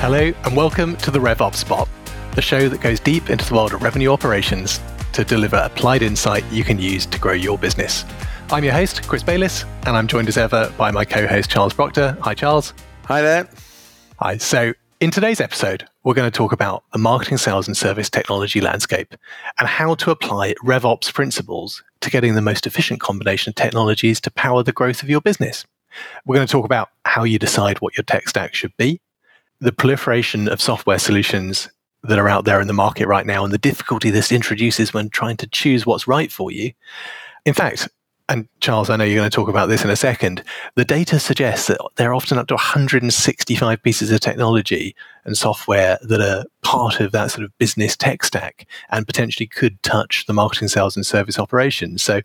Hello, and welcome to the RevOps Spot, the show that goes deep into the world of revenue operations to deliver applied insight you can use to grow your business. I'm your host, Chris Bayliss, and I'm joined as ever by my co host, Charles Proctor. Hi, Charles. Hi there. Hi. So, in today's episode, we're going to talk about the marketing, sales, and service technology landscape and how to apply RevOps principles to getting the most efficient combination of technologies to power the growth of your business. We're going to talk about how you decide what your tech stack should be, the proliferation of software solutions that are out there in the market right now, and the difficulty this introduces when trying to choose what's right for you. In fact, and Charles, I know you're going to talk about this in a second. The data suggests that there are often up to 165 pieces of technology and software that are part of that sort of business tech stack and potentially could touch the marketing, sales, and service operations. So,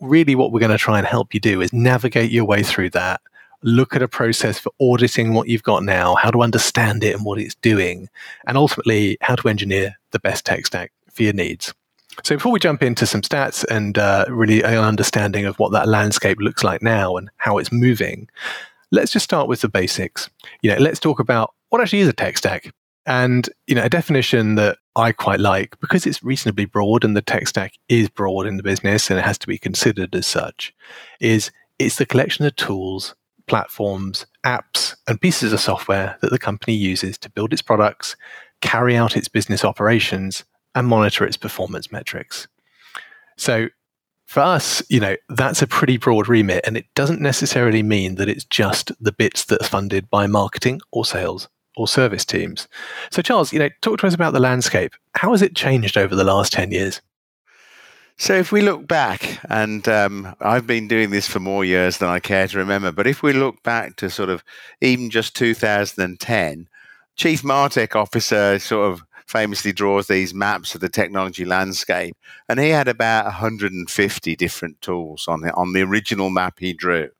really, what we're going to try and help you do is navigate your way through that. Look at a process for auditing what you've got now, how to understand it and what it's doing, and ultimately how to engineer the best tech stack for your needs. So before we jump into some stats and uh, really an understanding of what that landscape looks like now and how it's moving, let's just start with the basics. You know, let's talk about what actually is a tech stack. And you know, a definition that I quite like because it's reasonably broad and the tech stack is broad in the business and it has to be considered as such, is it's the collection of tools, platforms, apps, and pieces of software that the company uses to build its products, carry out its business operations, and monitor its performance metrics. So for us, you know, that's a pretty broad remit, and it doesn't necessarily mean that it's just the bits that are funded by marketing or sales or service teams. So, Charles, you know, talk to us about the landscape. How has it changed over the last 10 years? So, if we look back, and um, I've been doing this for more years than I care to remember, but if we look back to sort of even just 2010, Chief Martech Officer sort of famously draws these maps of the technology landscape, and he had about 150 different tools on the, on the original map he drew.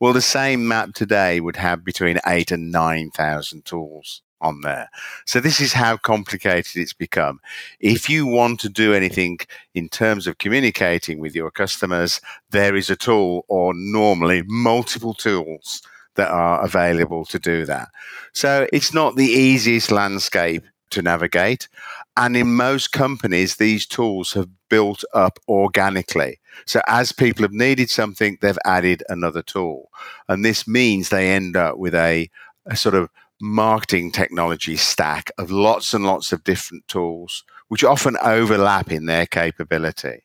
Well, the same map today would have between eight and 9,000 tools on there. So this is how complicated it's become. If you want to do anything in terms of communicating with your customers, there is a tool or normally multiple tools that are available to do that. So it's not the easiest landscape to navigate. And in most companies, these tools have built up organically. So as people have needed something, they've added another tool. And this means they end up with a, a sort of marketing technology stack of lots and lots of different tools, which often overlap in their capability.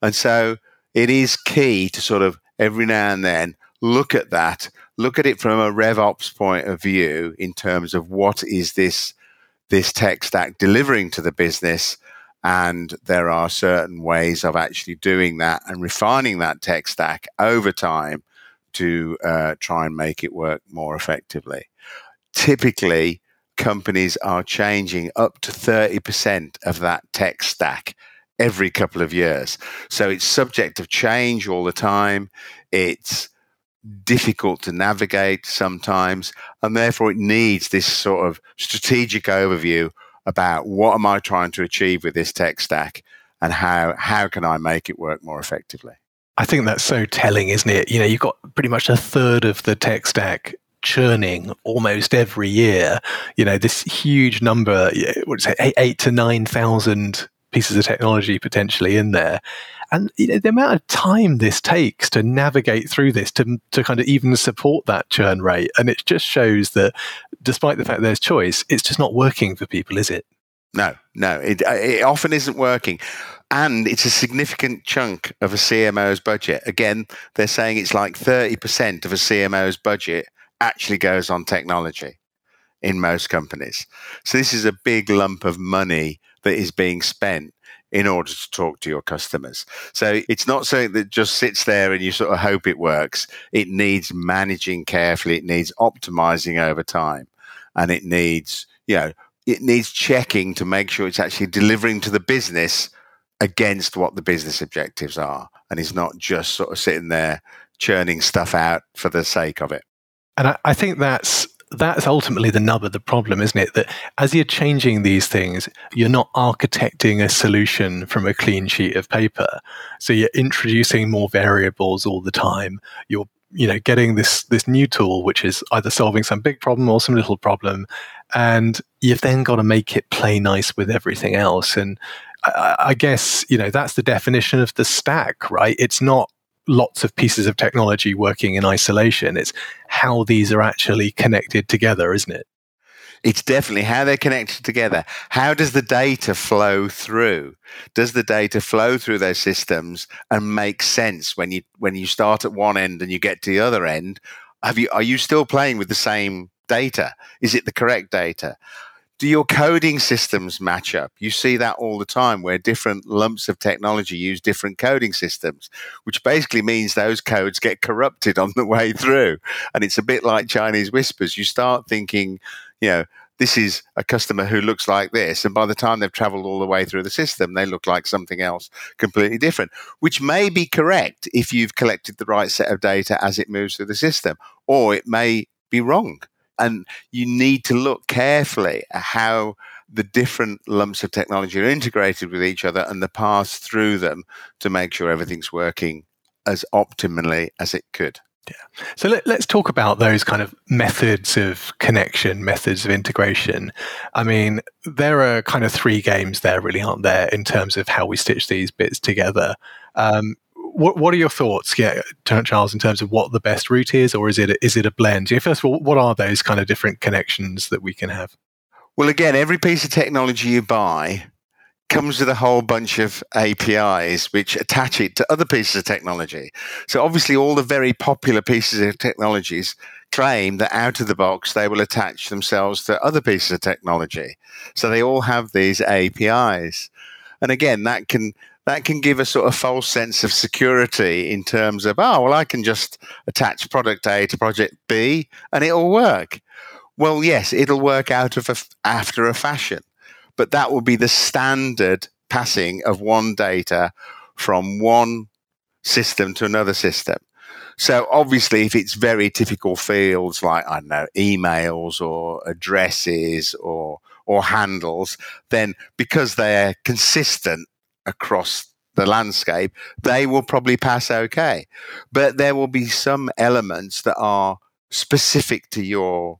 And so it is key to sort of every now and then look at that, look at it from a RevOps point of view in terms of what is this this tech stack delivering to the business. And there are certain ways of actually doing that and refining that tech stack over time to uh, try and make it work more effectively. Typically, companies are changing up to 30% of that tech stack every couple of years. So it's subject of change all the time. It's difficult to navigate sometimes, and therefore it needs this sort of strategic overview about what am I trying to achieve with this tech stack and how how can I make it work more effectively. I think that's so telling, isn't it? You know, you've got pretty much a third of the tech stack churning almost every year. You know, this huge number, what is it, eight to nine thousand pieces of technology potentially in there and you know, the amount of time this takes to navigate through this to, to kind of even support that churn rate. And it just shows that despite the fact there's choice, it's just not working for people, is it? No, no, it, uh, it often isn't working. And it's a significant chunk of a CMO's budget. Again, they're saying it's like 30% of a CMO's budget actually goes on technology in most companies. So this is a big lump of money that is being spent in order to talk to your customers. So it's not something that just sits there and you sort of hope it works. It needs managing carefully. It needs optimizing over time and it needs, you know, it needs checking to make sure it's actually delivering to the business against what the business objectives are. And it's not just sort of sitting there churning stuff out for the sake of it. And I, I think that's that's ultimately the nub of the problem, isn't it? That as you're changing these things, you're not architecting a solution from a clean sheet of paper. So you're introducing more variables all the time. You're you know getting this this new tool which is either solving some big problem or some little problem and you've then got to make it play nice with everything else. And I, I guess you know that's the definition of the stack, right? It's not lots of pieces of technology working in isolation. It's how these are actually connected together, isn't it? It's definitely how they're connected together. How does the data flow through? Does the data flow through those systems and make sense when you when you start at one end and you get to the other end? Have you are you still playing with the same data? Is it the correct data? Do your coding systems match up? You see that all the time where different lumps of technology use different coding systems, which basically means those codes get corrupted on the way through. And it's a bit like Chinese whispers. You start thinking, you know, this is a customer who looks like this. And by the time they've traveled all the way through the system, they look like something else completely different, which may be correct if you've collected the right set of data as it moves through the system, or it may be wrong. And you need to look carefully at how the different lumps of technology are integrated with each other and the paths through them to make sure everything's working as optimally as it could. Yeah. So let, us talk about those kind of methods of connection, methods of integration. I mean, there are kind of three games there, really, aren't there, in terms of how we stitch these bits together. Um, what what are your thoughts, yeah, Charles, in terms of what the best route is, or is it is it a blend? Yeah, first of all, what are those kind of different connections that we can have? Well, again, every piece of technology you buy comes with a whole bunch of APIs which attach it to other pieces of technology. So obviously, all the very popular pieces of technologies claim that out of the box they will attach themselves to other pieces of technology. So they all have these APIs. And again, that can that can give a sort of false sense of security in terms of, oh, well, I can just attach product A to project B and it'll work. Well, yes, it'll work out of a, after a fashion, but that will be the standard passing of one data from one system to another system. So obviously, if it's very typical fields like I don't know emails or addresses or or handles, then because they're consistent across the landscape, they will probably pass okay. But there will be some elements that are specific to your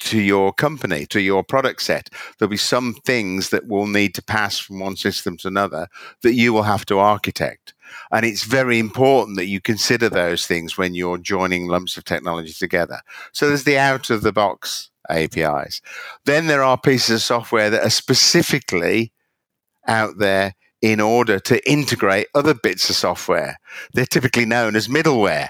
to your company, to your product set. There'll be some things that will need to pass from one system to another that you will have to architect. And it's very important that you consider those things when you're joining lumps of technology together. So there's the out of the box APIs. Then there are pieces of software that are specifically out there in order to integrate other bits of software. They're typically known as middleware.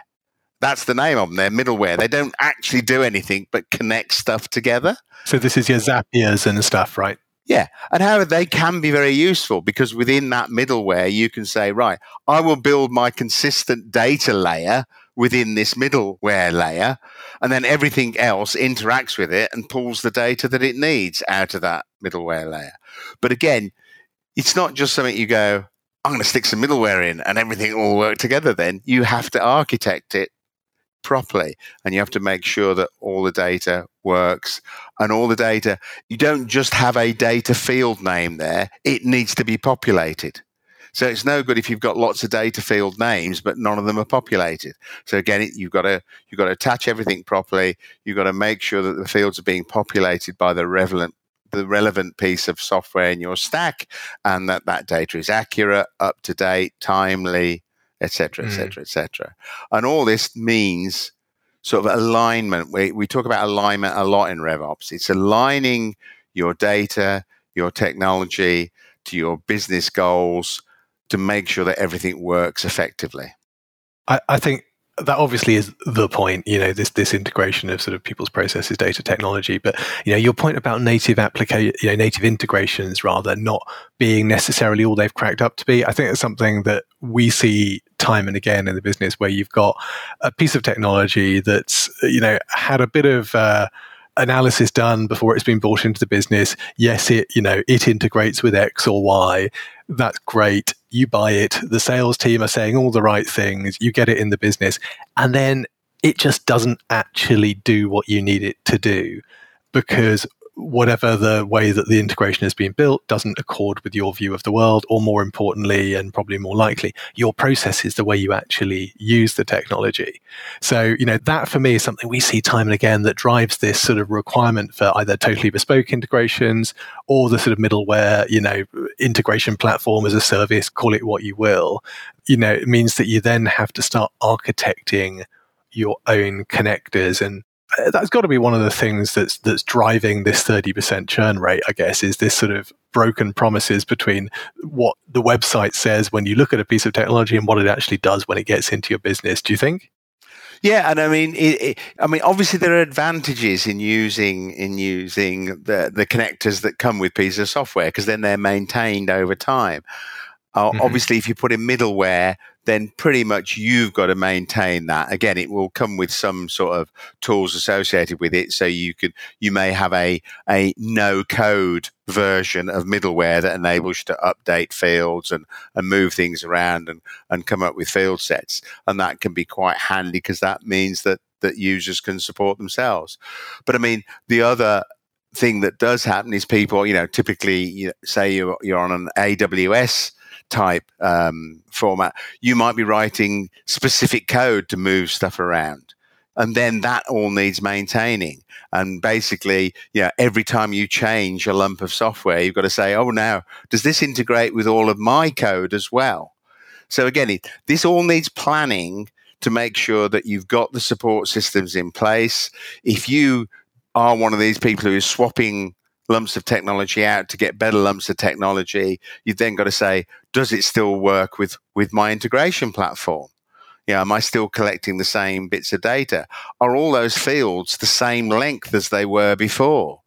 That's the name of them. They're middleware. They don't actually do anything but connect stuff together. So this is your Zapiers and stuff, right? Yeah. And however, they can be very useful because within that middleware, you can say, right, I will build my consistent data layer within this middleware layer. And then everything else interacts with it and pulls the data that it needs out of that middleware layer. But again, it's not just something you go, I'm going to stick some middleware in and everything will work together then. You have to architect it properly and you have to make sure that all the data works and all the data, you don't just have a data field name there, it needs to be populated. So it's no good if you've got lots of data field names, but none of them are populated. So again, you've got to you've got to attach everything properly. You've got to make sure that the fields are being populated by the relevant the relevant piece of software in your stack and that that data is accurate, up to date, timely, etc., etc., etc. And all this means sort of alignment. We, we talk about alignment a lot in RevOps. It's aligning your data, your technology to your business goals to make sure that everything works effectively. I, I think that obviously is the point, you know, this this integration of sort of people's processes, data technology. But you know, your point about native application, you know, native integrations rather not being necessarily all they've cracked up to be. I think it's something that we see time and again in the business where you've got a piece of technology that's you know had a bit of uh, analysis done before it's been brought into the business. Yes, it you know it integrates with X or Y. That's great. You buy it. The sales team are saying all the right things. You get it in the business, and then it just doesn't actually do what you need it to do because whatever the way that the integration is being built doesn't accord with your view of the world, or more importantly, and probably more likely, your process is the way you actually use the technology. So, you know, that for me is something we see time and again that drives this sort of requirement for either totally bespoke integrations or the sort of middleware, you know, integration platform as a service, call it what you will. You know, it means that you then have to start architecting your own connectors and that's got to be one of the things that's that's driving this 30% churn rate i guess is this sort of broken promises between what the website says when you look at a piece of technology and what it actually does when it gets into your business do you think yeah, and I mean, it, it, I mean, obviously there are advantages in using in using the the connectors that come with pieces of software because then they're maintained over time. Uh, mm-hmm. Obviously, if you put in middleware, then pretty much you've got to maintain that. Again, it will come with some sort of tools associated with it. So you could, you may have a, a no code version of middleware that enables you to update fields and, and move things around and, and come up with field sets. And that can be quite handy because that means that, that users can support themselves. But I mean, the other thing that does happen is people, you know, typically you know, say you're, you're on an AWS type um, format, you might be writing specific code to move stuff around. And then that all needs maintaining. And basically, you know, every time you change a lump of software, you've got to say, oh, now, does this integrate with all of my code as well? So again, it, this all needs planning to make sure that you've got the support systems in place. If you are one of these people who is swapping lumps of technology out to get better lumps of technology, you've then got to say, does it still work with, with my integration platform? You know, am I still collecting the same bits of data? Are all those fields the same length as they were before?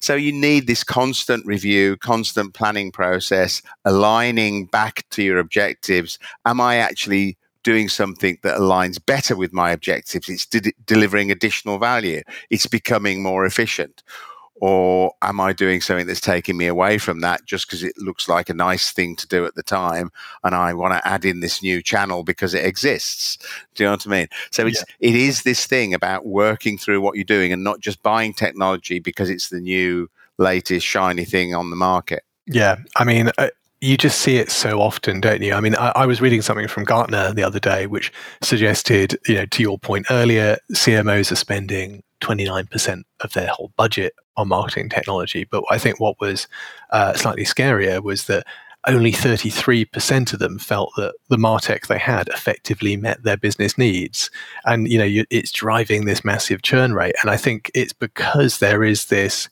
So you need this constant review, constant planning process, aligning back to your objectives. Am I actually doing something that aligns better with my objectives? It's de- delivering additional value. It's becoming more efficient or am I doing something that's taking me away from that just because it looks like a nice thing to do at the time, and I want to add in this new channel because it exists? Do you know what I mean? So it's yeah. it is this thing about working through what you're doing and not just buying technology because it's the new latest shiny thing on the market. Yeah, I mean, uh, you just see it so often, don't you? I mean, I, I, was reading something from Gartner the other day, which suggested, you know, to your point earlier, CMOs are spending 29% of their whole budget on marketing technology. But I think what was uh, slightly scarier was that only 33% of them felt that the martech they had effectively met their business needs and you know you, it's driving this massive churn rate and i think it's because there is this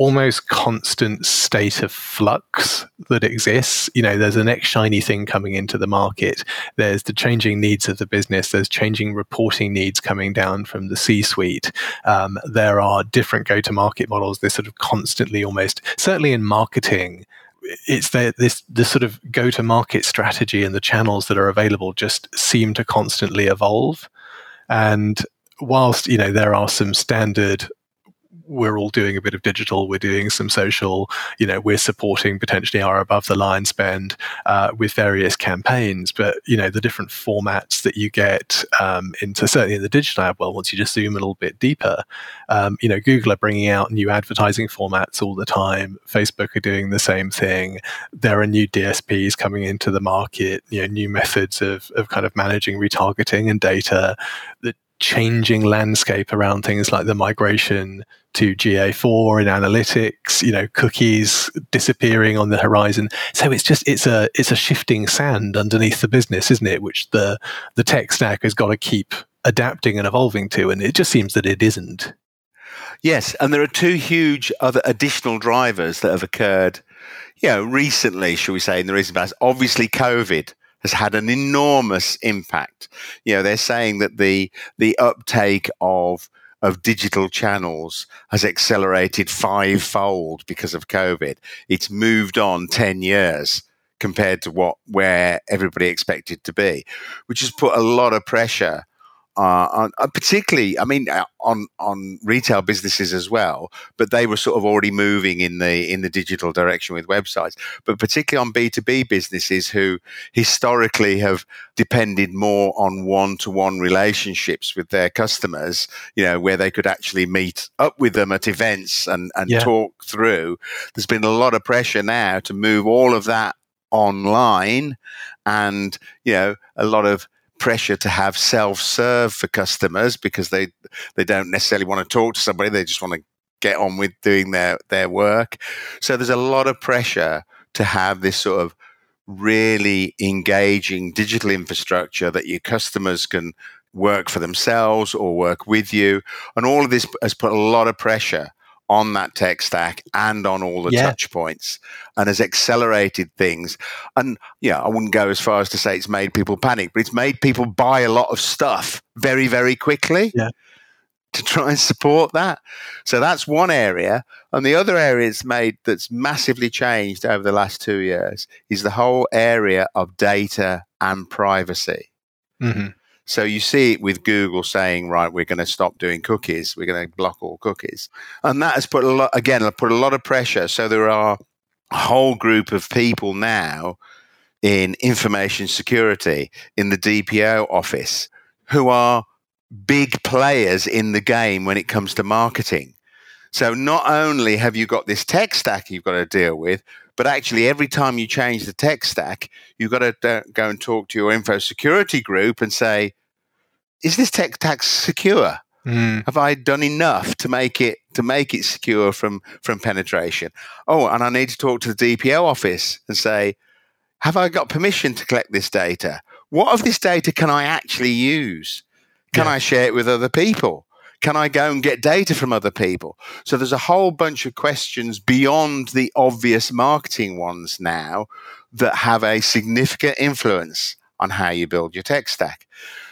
almost constant state of flux that exists. You know, there's the next shiny thing coming into the market. There's the changing needs of the business. There's changing reporting needs coming down from the C-suite. Um, there are different go-to-market models. They're sort of constantly, almost certainly in marketing. It's the, this the sort of go-to-market strategy and the channels that are available just seem to constantly evolve. And whilst you know there are some standard we're all doing a bit of digital, we're doing some social, you know, we're supporting potentially our above the line spend uh, with various campaigns. But, you know, the different formats that you get um, into certainly in the digital ad world, once you just zoom a little bit deeper, um, you know, Google are bringing out new advertising formats all the time. Facebook are doing the same thing. There are new DSPs coming into the market, you know, new methods of, of kind of managing retargeting and data. The changing landscape around things like the migration to GA4 in analytics, you know, cookies disappearing on the horizon. So it's just it's a it's a shifting sand underneath the business, isn't it? Which the the tech stack has got to keep adapting and evolving to, and it just seems that it isn't. Yes, and there are two huge other additional drivers that have occurred, you know, recently, shall we say, in the recent past. Obviously, COVID has had an enormous impact. You know, they're saying that the the uptake of of digital channels has accelerated fivefold because of COVID. It's moved on 10 years compared to what where everybody expected to be, which has put a lot of pressure uh, on, uh, particularly, I mean, uh, on on retail businesses as well. But they were sort of already moving in the in the digital direction with websites. But particularly on B two B businesses who historically have depended more on one to one relationships with their customers. You know, where they could actually meet up with them at events and and yeah. talk through. There's been a lot of pressure now to move all of that online, and you know, a lot of pressure to have self-serve for customers because they they don't necessarily want to talk to somebody they just want to get on with doing their their work. So there's a lot of pressure to have this sort of really engaging digital infrastructure that your customers can work for themselves or work with you. And all of this has put a lot of pressure on that tech stack and on all the yeah. touch points and has accelerated things. And yeah, I wouldn't go as far as to say it's made people panic, but it's made people buy a lot of stuff very, very quickly. Yeah. To try and support that. So that's one area. And the other area it's made that's massively changed over the last two years is the whole area of data and privacy. Mm-hmm. So you see it with Google saying, right, we're going to stop doing cookies. We're going to block all cookies. And that has put a lot, again, put a lot of pressure. So there are a whole group of people now in information security in the DPO office who are big players in the game when it comes to marketing. So not only have you got this tech stack you've got to deal with, but actually, every time you change the tech stack, you've got to uh, go and talk to your info security group and say, is this tech stack secure? Mm. Have I done enough to make it to make it secure from from penetration? Oh, and I need to talk to the DPO office and say, have I got permission to collect this data? What of this data can I actually use? Can yeah. I share it with other people? Can I go and get data from other people? So there's a whole bunch of questions beyond the obvious marketing ones now that have a significant influence on how you build your tech stack.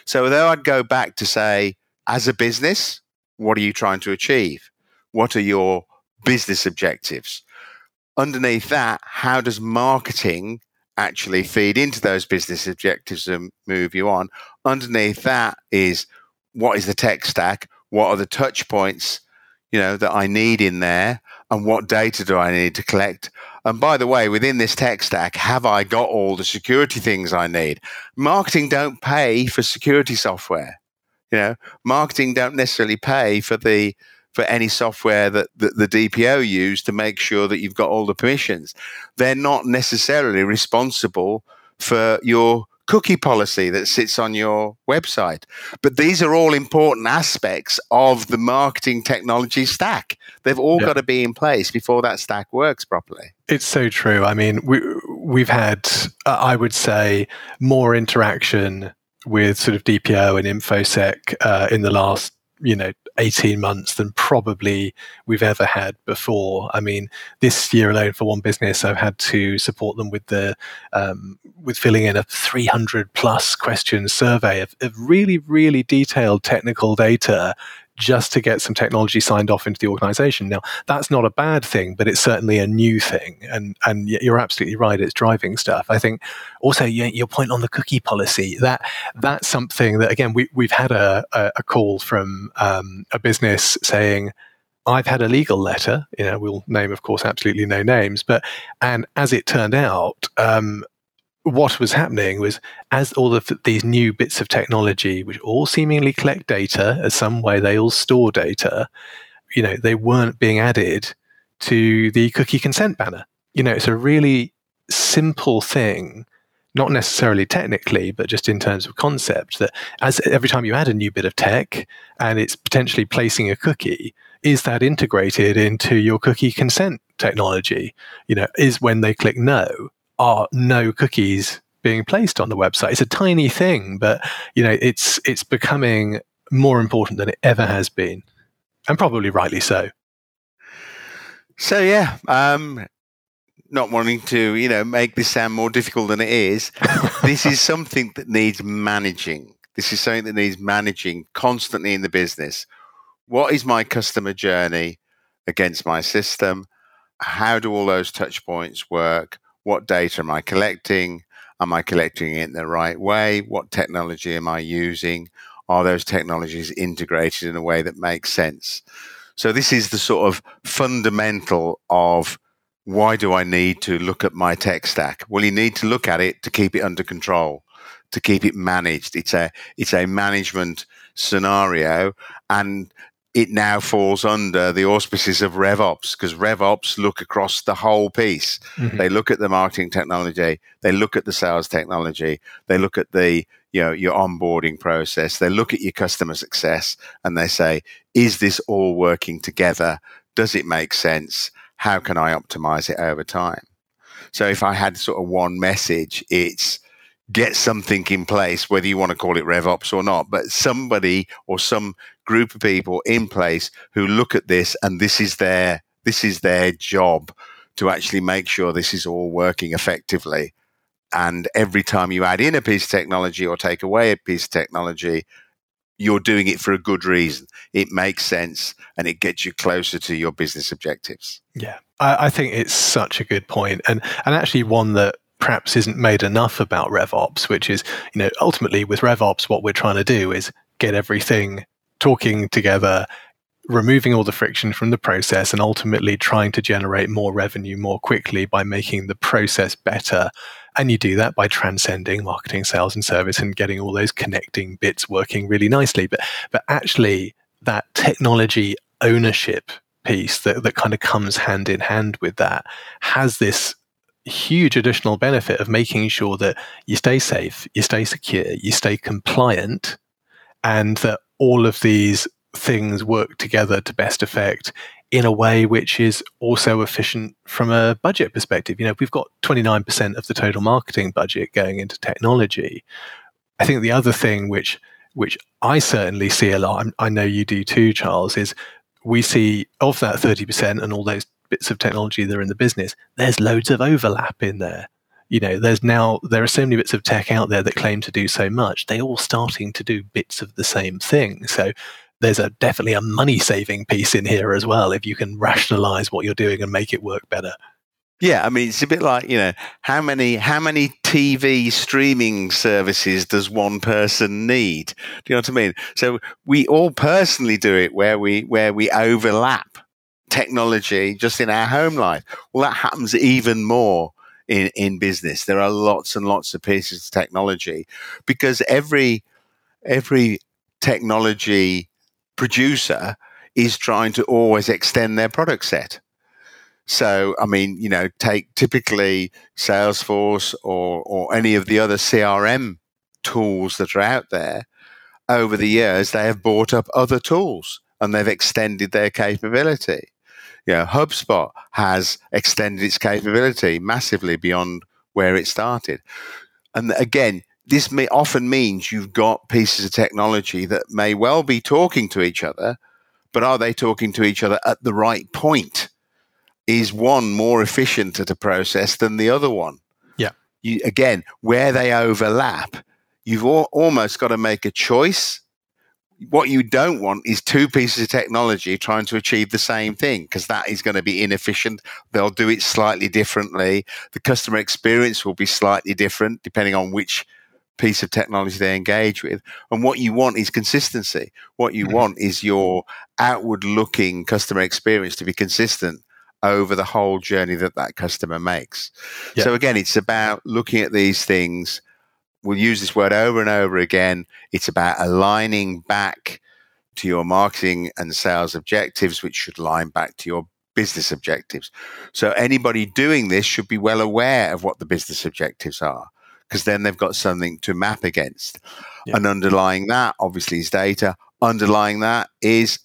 So there I'd go back to say, as a business, what are you trying to achieve? What are your business objectives? Underneath that, how does marketing actually feed into those business objectives and move you on? Underneath that is what is the tech stack? What are the touch points, you know, that I need in there? And what data do I need to collect? And by the way, within this tech stack, have I got all the security things I need? Marketing don't pay for security software. You know, marketing don't necessarily pay for the for any software that, that the DPO use to make sure that you've got all the permissions. They're not necessarily responsible for your cookie policy that sits on your website. But these are all important aspects of the marketing technology stack. They've all yeah. got to be in place before that stack works properly. It's so true. I mean, we, we've had, uh, I would say, more interaction with sort of DPO and InfoSec uh, in the last you know 18 months than probably we've ever had before. I mean, this year alone for one business, I've had to support them with the um, with filling in a 300 plus question survey of, of really, really detailed technical data just to get some technology signed off into the organization. Now, that's not a bad thing, but it's certainly a new thing. And, and you're absolutely right. It's driving stuff. I think also your point on the cookie policy, that, that's something that, again, we, we've had a, a call from um, a business saying, I've had a legal letter, you know, we'll name, of course, absolutely no names, but, and as it turned out, um, what was happening was as all of these new bits of technology, which all seemingly collect data as some way, they all store data, you know, they weren't being added to the cookie consent banner. You know, it's a really simple thing, not necessarily technically, but just in terms of concept that as every time you add a new bit of tech and it's potentially placing a cookie, is that integrated into your cookie consent technology? You know, is when they click no, are no cookies being placed on the website. It's a tiny thing, but you know, it's it's becoming more important than it ever has been, and probably rightly so. So yeah, um, not wanting to you know make this sound more difficult than it is, this is something that needs managing. This is something that needs managing constantly in the business. What is my customer journey against my system? How do all those touch points work? What data am I collecting? Am I collecting it in the right way? What technology am I using? are those technologies integrated in a way that makes sense? So this is the sort of fundamental of why do I need to look at my tech stack? Well, you need to look at it to keep it under control, to keep it managed. It's a it's a management scenario, and it now falls under the auspices of RevOps because RevOps look across the whole piece. Mm-hmm. They look at the marketing technology, they look at the sales technology, they look at the you know your onboarding process, they look at your customer success, and they say, is this all working together? Does it make sense? How can I optimize it over time? So if I had sort of one message, it's get something in place, whether you want to call it RevOps or not, but somebody or some group of people in place who look at this and this is their this is their job to actually make sure this is all working effectively. And every time you add in a piece of technology or take away a piece of technology, you're doing it for a good reason. It makes sense and it gets you closer to your business objectives. Yeah, I, I think it's such a good point, and and actually one that perhaps isn't made enough about RevOps, which is, you know, ultimately with RevOps, what we're trying to do is get everything talking together, removing all the friction from the process, and ultimately trying to generate more revenue more quickly by making the process better. And you do that by transcending marketing, sales, and service and getting all those connecting bits working really nicely. But but actually that technology ownership piece that, that kind of comes hand in hand with that has this huge additional benefit of making sure that you stay safe, you stay secure, you stay compliant, and that all of these things work together to best effect in a way which is also efficient from a budget perspective. You know, we've got 29% of the total marketing budget going into technology. I think the other thing which which I certainly see a lot, I know you do too, Charles, is we see of that 30% and all those bits of technology that are in the business, there's loads of overlap in there. You know, there's now there are so many bits of tech out there that claim to do so much. They're all starting to do bits of the same thing. So there's a definitely a money saving piece in here as well if you can rationalize what you're doing and make it work better. Yeah, I mean it's a bit like, you know, how many how many TV streaming services does one person need? Do you know what I mean? So we all personally do it where we where we overlap technology just in our home life. Well, that happens even more in, in business. There are lots and lots of pieces of technology because every every technology producer is trying to always extend their product set. So, I mean, you know, take typically Salesforce or, or any of the other CRM tools that are out there. Over the years, they have bought up other tools and they've extended their capability you know, HubSpot has extended its capability massively beyond where it started. And again, this may often means you've got pieces of technology that may well be talking to each other, but are they talking to each other at the right point? Is one more efficient at a process than the other one? Yeah. You, again, where they overlap, you've all, almost got to make a choice what you don't want is two pieces of technology trying to achieve the same thing because that is going to be inefficient. They'll do it slightly differently. The customer experience will be slightly different depending on which piece of technology they engage with. And what you want is consistency. What you mm-hmm. want is your outward looking customer experience to be consistent over the whole journey that that customer makes. Yeah. So again, it's about looking at these things we'll use this word over and over again. It's about aligning back to your marketing and sales objectives, which should line back to your business objectives. So anybody doing this should be well aware of what the business objectives are, because then they've got something to map against. Yeah. And underlying that, obviously, is data. Underlying that is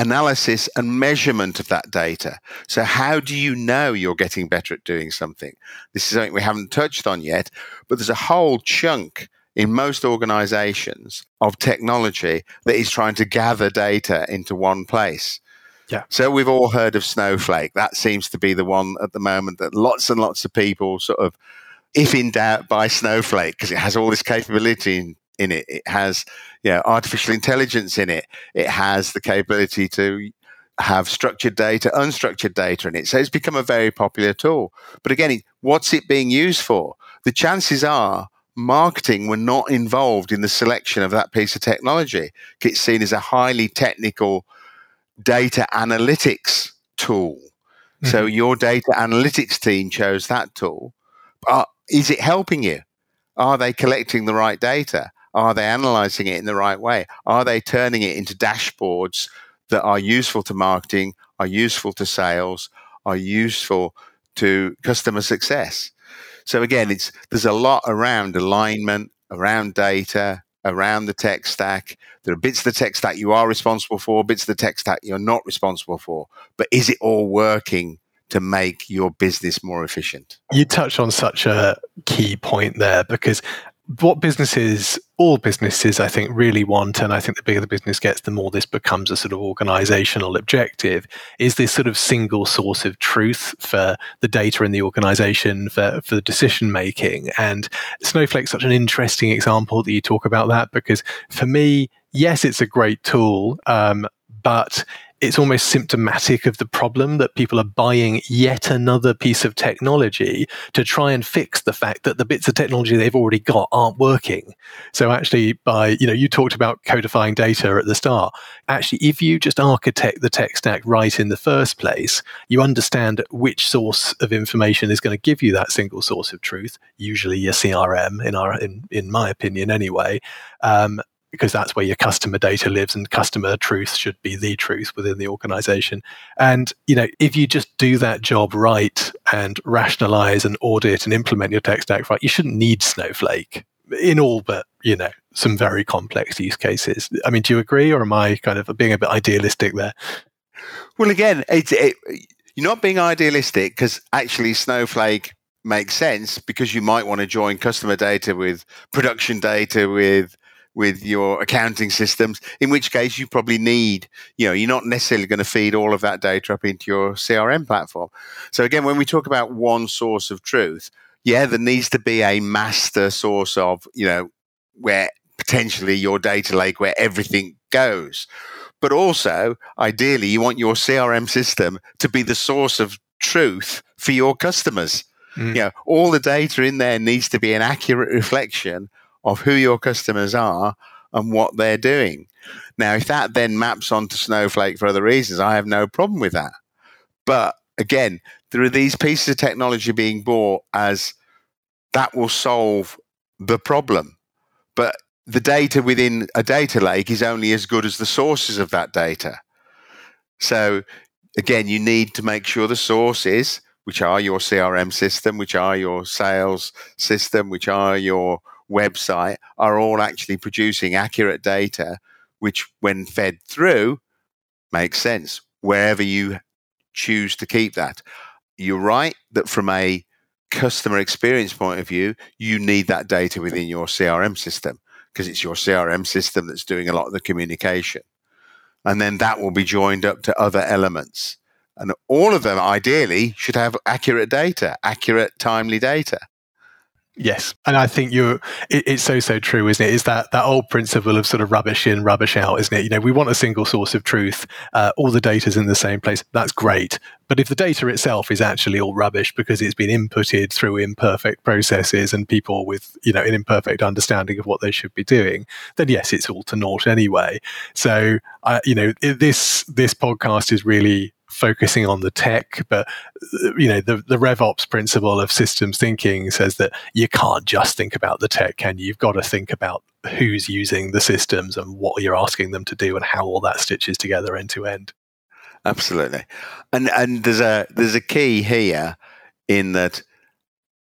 analysis and measurement of that data. So, how do you know you're getting better at doing something? This is something we haven't touched on yet, but there's a whole chunk in most organizations of technology that is trying to gather data into one place. Yeah. So we've all heard of Snowflake. That seems to be the one at the moment that lots and lots of people sort of, if in doubt, buy Snowflake because it has all this capability in it. It has you know, artificial intelligence in it. It has the capability to have structured data, unstructured data in it. So it's become a very popular tool. But again, what's it being used for? The chances are marketing were not involved in the selection of that piece of technology. It's seen as a highly technical data analytics tool. Mm-hmm. So your data analytics team chose that tool. But is it helping you? Are they collecting the right data? Are they analyzing it in the right way? Are they turning it into dashboards that are useful to marketing, are useful to sales, are useful to customer success? So again, it's there's a lot around alignment, around data, around the tech stack. There are bits of the tech stack you are responsible for, bits of the tech stack you're not responsible for. But is it all working to make your business more efficient? You touch on such a key point there because what businesses, all businesses, I think, really want, and I think the bigger the business gets, the more this becomes a sort of organizational objective, is this sort of single source of truth for the data in the organization, for, for the decision making. And Snowflake's such an interesting example that you talk about that because for me, yes, it's a great tool, um, but it's almost symptomatic of the problem that people are buying yet another piece of technology to try and fix the fact that the bits of technology they've already got aren't working. So actually by, you know, you talked about codifying data at the start. Actually, if you just architect the tech stack right in the first place, you understand which source of information is going to give you that single source of truth, usually your CRM in our, in, in my opinion anyway. Um, because that's where your customer data lives and customer truth should be the truth within the organization. And, you know, if you just do that job right and rationalize and audit and implement your tech stack right, you shouldn't need Snowflake in all but, you know, some very complex use cases. I mean, do you agree or am I kind of being a bit idealistic there? Well, again, it's, it, you're not being idealistic because actually Snowflake makes sense because you might want to join customer data with production data with with your accounting systems, in which case you probably need, you know, you're not necessarily going to feed all of that data up into your CRM platform. So again, when we talk about one source of truth, yeah, there needs to be a master source of, you know, where potentially your data lake where everything goes. But also, ideally, you want your CRM system to be the source of truth for your customers. Mm. You know, all the data in there needs to be an accurate reflection of who your customers are and what they're doing. Now, if that then maps onto Snowflake for other reasons, I have no problem with that. But again, there are these pieces of technology being bought as that will solve the problem. But the data within a data lake is only as good as the sources of that data. So, again, you need to make sure the sources, which are your CRM system, which are your sales system, which are your website are all actually producing accurate data, which, when fed through, makes sense wherever you choose to keep that. You're right that from a customer experience point of view, you need that data within your CRM system because it's your CRM system that's doing a lot of the communication. And then that will be joined up to other elements. And all of them ideally should have accurate data, accurate, timely data. Yes, and I think you're. It, it's so so true, isn't it? Is that that old principle of sort of rubbish in, rubbish out, isn't it? You know, we want a single source of truth. Uh, all the data's in the same place. That's great, but if the data itself is actually all rubbish because it's been inputted through imperfect processes and people with you know an imperfect understanding of what they should be doing, then yes, it's all to naught anyway. So, uh, you know, this this podcast is really focusing on the tech, but you know the the RevOps principle of systems thinking says that you can't just think about the tech, can you? You've got to think about who's using the systems and what you're asking them to do and how all that stitches together end to end. Absolutely, and and there's a there's a key here in that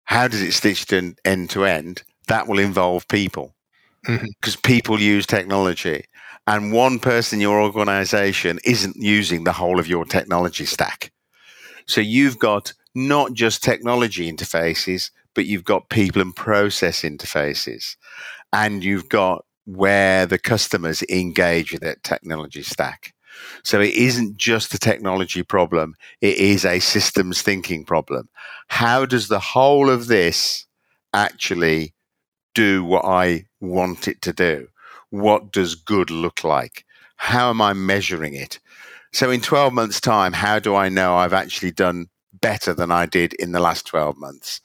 how does it stitch to end to end? That will involve people because mm-hmm. people use technology and one person in your organization isn't using the whole of your technology stack. So you've got not just technology interfaces, but you've got people and process interfaces. And you've got where the customers engage with that technology stack. So it isn't just a technology problem, it is a systems thinking problem. How does the whole of this actually do what I want it to do? What does good look like? How am I measuring it? So, in 12 months' time, how do I know I've actually done better than I did in the last 12 months?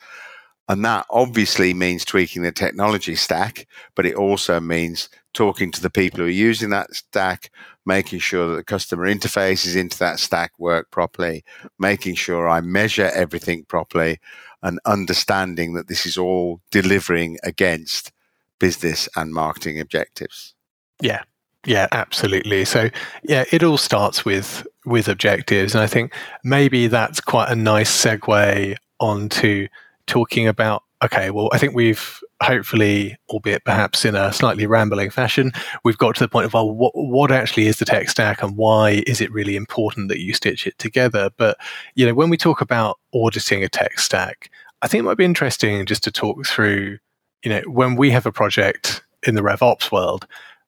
And that obviously means tweaking the technology stack, but it also means talking to the people who are using that stack, making sure that the customer interfaces into that stack work properly, making sure I measure everything properly, and understanding that this is all delivering against business and marketing objectives. Yeah. Yeah, absolutely. So, yeah, it all starts with with objectives, and I think maybe that's quite a nice segue onto talking about. Okay, well, I think we've hopefully, albeit perhaps in a slightly rambling fashion, we've got to the point of well, what what actually is the tech stack, and why is it really important that you stitch it together? But you know, when we talk about auditing a tech stack, I think it might be interesting just to talk through. You know, when we have a project in the RevOps world,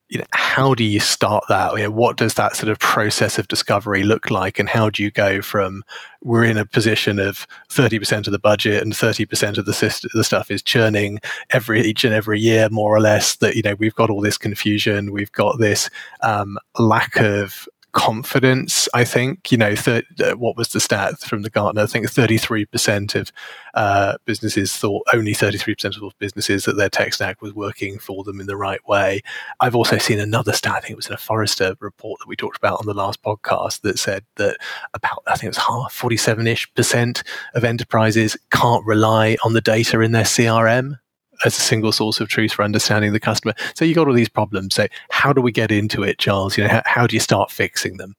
you know, how do you start that? You know, what does that sort of process of discovery look like? And how do you go from we're in a position of 30% of the budget and 30% of the system, the stuff is churning every each and every year, more or less that, you know, we've got all this confusion. We've got this um, lack of confidence. I think you know thir- uh, what was the stat from the Gartner? I think thirty three percent of uh, businesses thought only thirty three percent of businesses that their tech stack was working for them in the right way. I've also seen another stat. I think it was in a Forrester report that we talked about on the last podcast that said that about I think it was half forty seven ish percent of enterprises can't rely on the data in their CRM as a single source of truth for understanding the customer. So you got all these problems. So how do we get into it, Charles? You know, how, how do you start fixing them?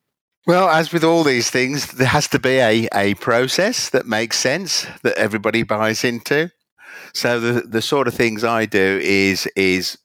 Well, as with all these things, there has to be a, a process that makes sense that everybody buys into. So the the sort of things I do is is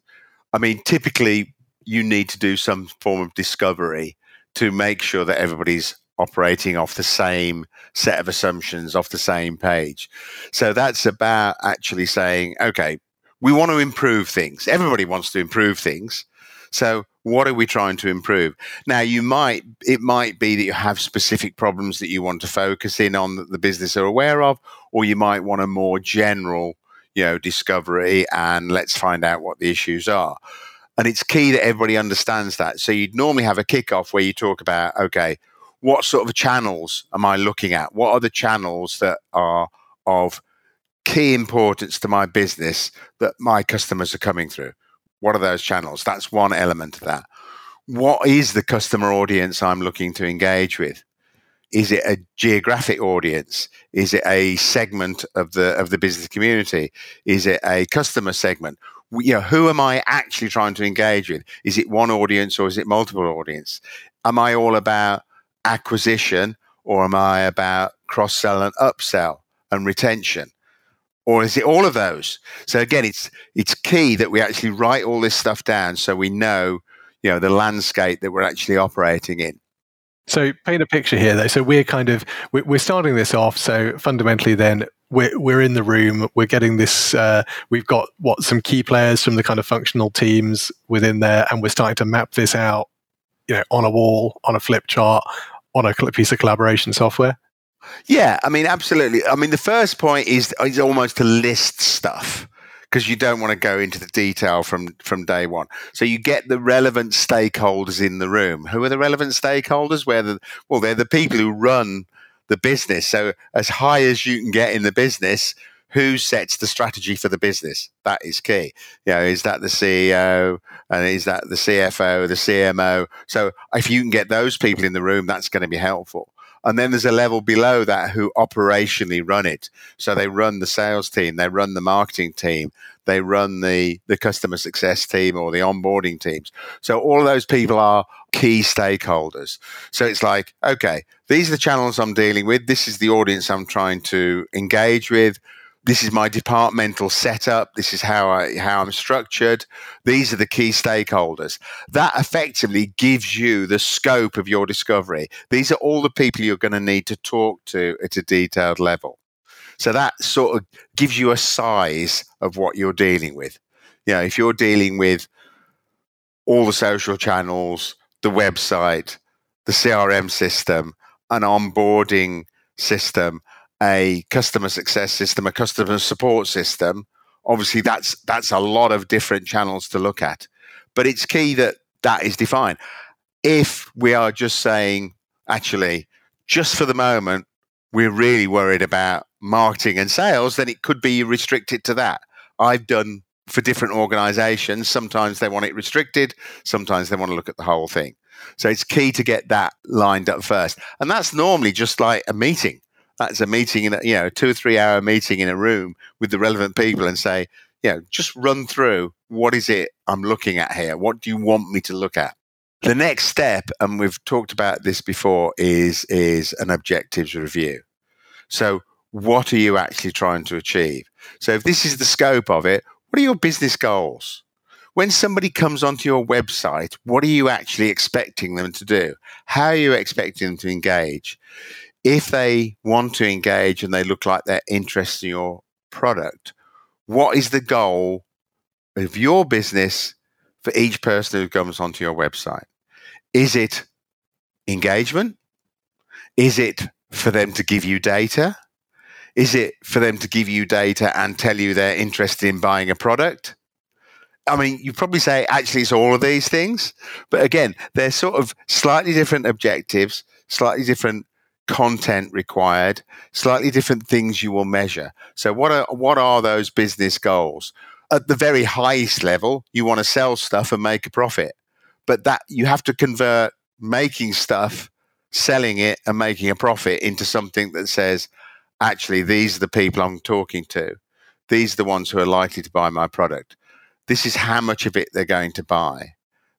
I mean, typically you need to do some form of discovery to make sure that everybody's operating off the same set of assumptions off the same page. So that's about actually saying, okay, we want to improve things. Everybody wants to improve things. So what are we trying to improve? Now you might it might be that you have specific problems that you want to focus in on that the business are aware of, or you might want a more general, you know, discovery and let's find out what the issues are. And it's key that everybody understands that. So you'd normally have a kickoff where you talk about, okay, what sort of channels am I looking at? What are the channels that are of key importance to my business that my customers are coming through? What are those channels? That's one element of that. What is the customer audience I'm looking to engage with? Is it a geographic audience? Is it a segment of the of the business community? Is it a customer segment? You know, who am I actually trying to engage with? Is it one audience or is it multiple audience? Am I all about acquisition or am I about cross sell and upsell and retention? Or is it all of those? So again, it's it's key that we actually write all this stuff down so we know, you know, the landscape that we're actually operating in. So paint a picture here, though. So we're kind of we're starting this off. So fundamentally, then we're we're in the room. We're getting this. Uh, we've got what some key players from the kind of functional teams within there, and we're starting to map this out. You know, on a wall, on a flip chart, on a piece of collaboration software? Yeah, I mean, absolutely. I mean, the first point is is almost to list stuff because you don't want to go into the detail from from day one. So you get the relevant stakeholders in the room. Who are the relevant stakeholders? Where the well, they're the people who run the business. So as high as you can get in the business, who sets the strategy for the business? That is key. You know, is that the CEO and is that the CFO, the CMO? So if you can get those people in the room, that's going to be helpful. And then there's a level below that who operationally run it. So they run the sales team, they run the marketing team, they run the, the customer success team or the onboarding teams. So all of those people are key stakeholders. So it's like, okay, these are the channels I'm dealing with. This is the audience I'm trying to engage with this is my departmental setup. This is how I how I'm structured. These are the key stakeholders. That effectively gives you the scope of your discovery. These are all the people you're going to need to talk to at a detailed level. So that sort of gives you a size of what you're dealing with. You know, if you're dealing with all the social channels, the website, the CRM system, an onboarding system, a customer success system, a customer support system, obviously that's that's a lot of different channels to look at. But it's key that that is defined. If we are just saying, actually, just for the moment, we're really worried about marketing and sales, then it could be restricted to that. I've done for different organizations. Sometimes they want it restricted, sometimes they want to look at the whole thing. So it's key to get that lined up first. And that's normally just like a meeting. That's a meeting in a, you know, two or three hour meeting in a room with the relevant people and say, you know, just run through what is it I'm looking at here? What do you want me to look at? The next step, and we've talked about this before, is is an objectives review. So what are you actually trying to achieve? So if this is the scope of it, what are your business goals? When somebody comes onto your website, what are you actually expecting them to do? How are you expecting them to engage? If they want to engage and they look like they're interested in your product, what is the goal of your business for each person who comes onto your website? Is it engagement? Is it for them to give you data? Is it for them to give you data and tell you they're interested in buying a product? I mean, you probably say actually it's all of these things, but again, they're sort of slightly different objectives, slightly different content required, slightly different things you will measure. So, what are what are those business goals? At the very highest level, you want to sell stuff and make a profit but that you have to convert making stuff, selling it, and making a profit into something that says, actually, these are the people I'm talking to. These are the ones who are likely to buy my product. This is how much of it they're going to buy.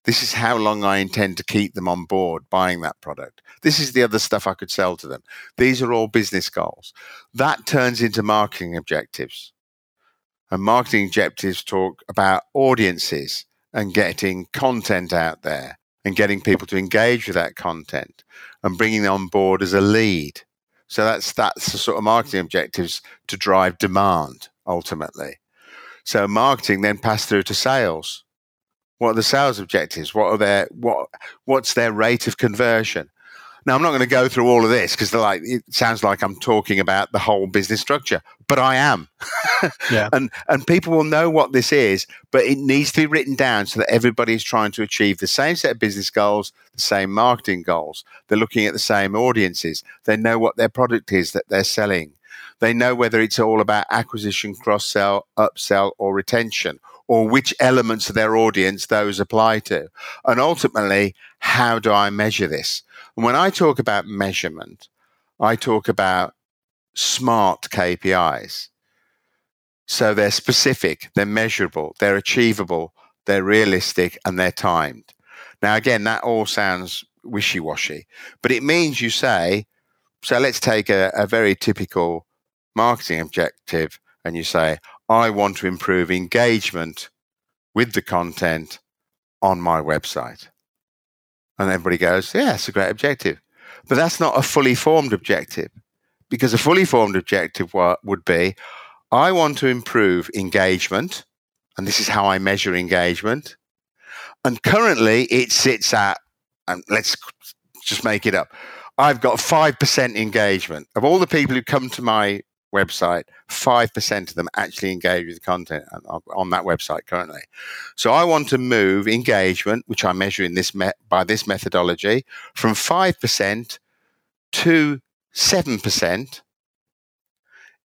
This is how long I intend to keep them on board buying that product. This is the other stuff I could sell to them. These are all business goals. That turns into marketing objectives. And marketing objectives talk about audiences and getting content out there and getting people to engage with that content and bringing them on board as a lead. So that's that's the sort of marketing objectives to drive demand ultimately. So marketing then pass through to sales. What are the sales objectives? What are their what what's their rate of conversion? Now, I'm not going to go through all of this because like it sounds like I'm talking about the whole business structure, but I am. yeah. And and people will know what this is, but it needs to be written down so that everybody is trying to achieve the same set of business goals, the same marketing goals. They're looking at the same audiences. They know what their product is that they're selling. They know whether it's all about acquisition, cross sell, upsell, or retention, or which elements of their audience those apply to. And ultimately, how do I measure this? And when I talk about measurement, I talk about smart KPIs. So they're specific, they're measurable, they're achievable, they're realistic, and they're timed. Now, again, that all sounds wishy washy, but it means you say, so let's take a, a very typical marketing objective and you say, I want to improve engagement with the content on my website. And everybody goes, yeah, it's a great objective. But that's not a fully formed objective because a fully formed objective would be I want to improve engagement. And this is how I measure engagement. And currently it sits at, and let's just make it up. I've got 5% engagement. Of all the people who come to my website, 5% of them actually engage with the content on that website currently. So I want to move engagement, which I measure in this me- by this methodology, from 5% to 7%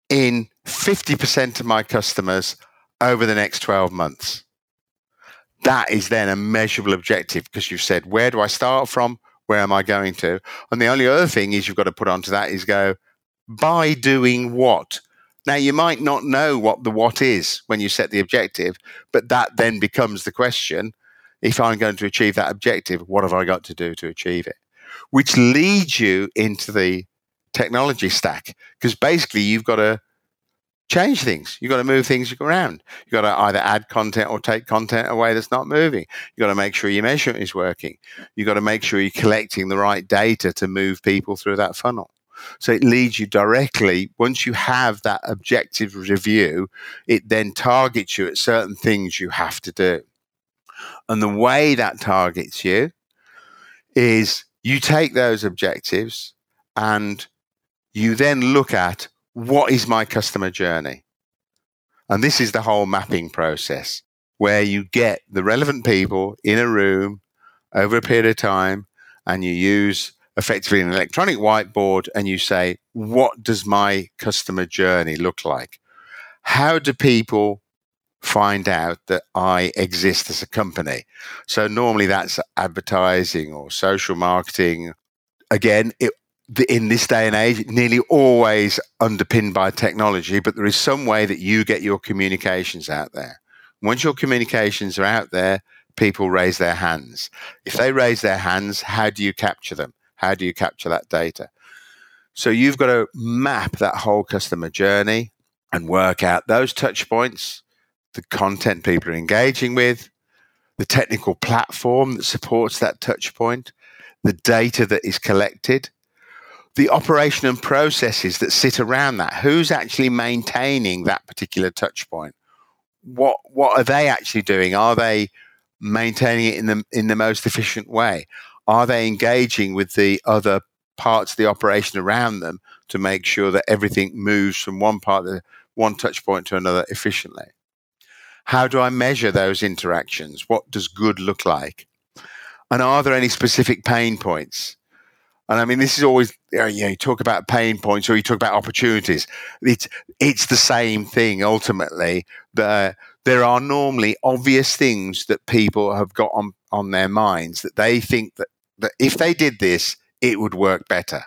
in 50% of my customers over the next 12 months. That is then a measurable objective because you've said, where do I start from? Where am I going to? And the only other thing is you've got to put onto that is go, by doing what? Now, you might not know what the what is when you set the objective, but that then becomes the question. If I'm going to achieve that objective, what have I got to do to achieve it? Which leads you into the technology stack because basically you've got to change things. You've got to move things around. You've got to either add content or take content away that's not moving. You've got to make sure your measurement is working. You've got to make sure you're collecting the right data to move people through that funnel. So it leads you directly, once you have that objective review, it then targets you at certain things you have to do. And the way that targets you is you take those objectives and you then look at what is my customer journey? And this is the whole mapping process where you get the relevant people in a room over a period of time and you use effectively an electronic whiteboard and you say, what does my customer journey look like? How do people find out that I exist as a company? So normally that's advertising or social marketing. Again, it, in this day and age, nearly always underpinned by technology, but there is some way that you get your communications out there. Once your communications are out there, people raise their hands. If they raise their hands, how do you capture them? How do you capture that data? So you've got to map that whole customer journey and work out those touch points, the content people are engaging with, the technical platform that supports that touch point, the data that is collected, the operation and processes that sit around that. Who's actually maintaining that particular touch point? What what are they actually doing? Are they maintaining it in the in the most efficient way? Are they engaging with the other parts of the operation around them to make sure that everything moves from one part of one touch point to another efficiently? How do I measure those interactions? What does good look like? And are there any specific pain points? And I mean, this is always you, know, you talk about pain points or you talk about opportunities. It's it's the same thing ultimately. The, there are normally obvious things that people have got on on their minds that they think that that if they did this, it would work better.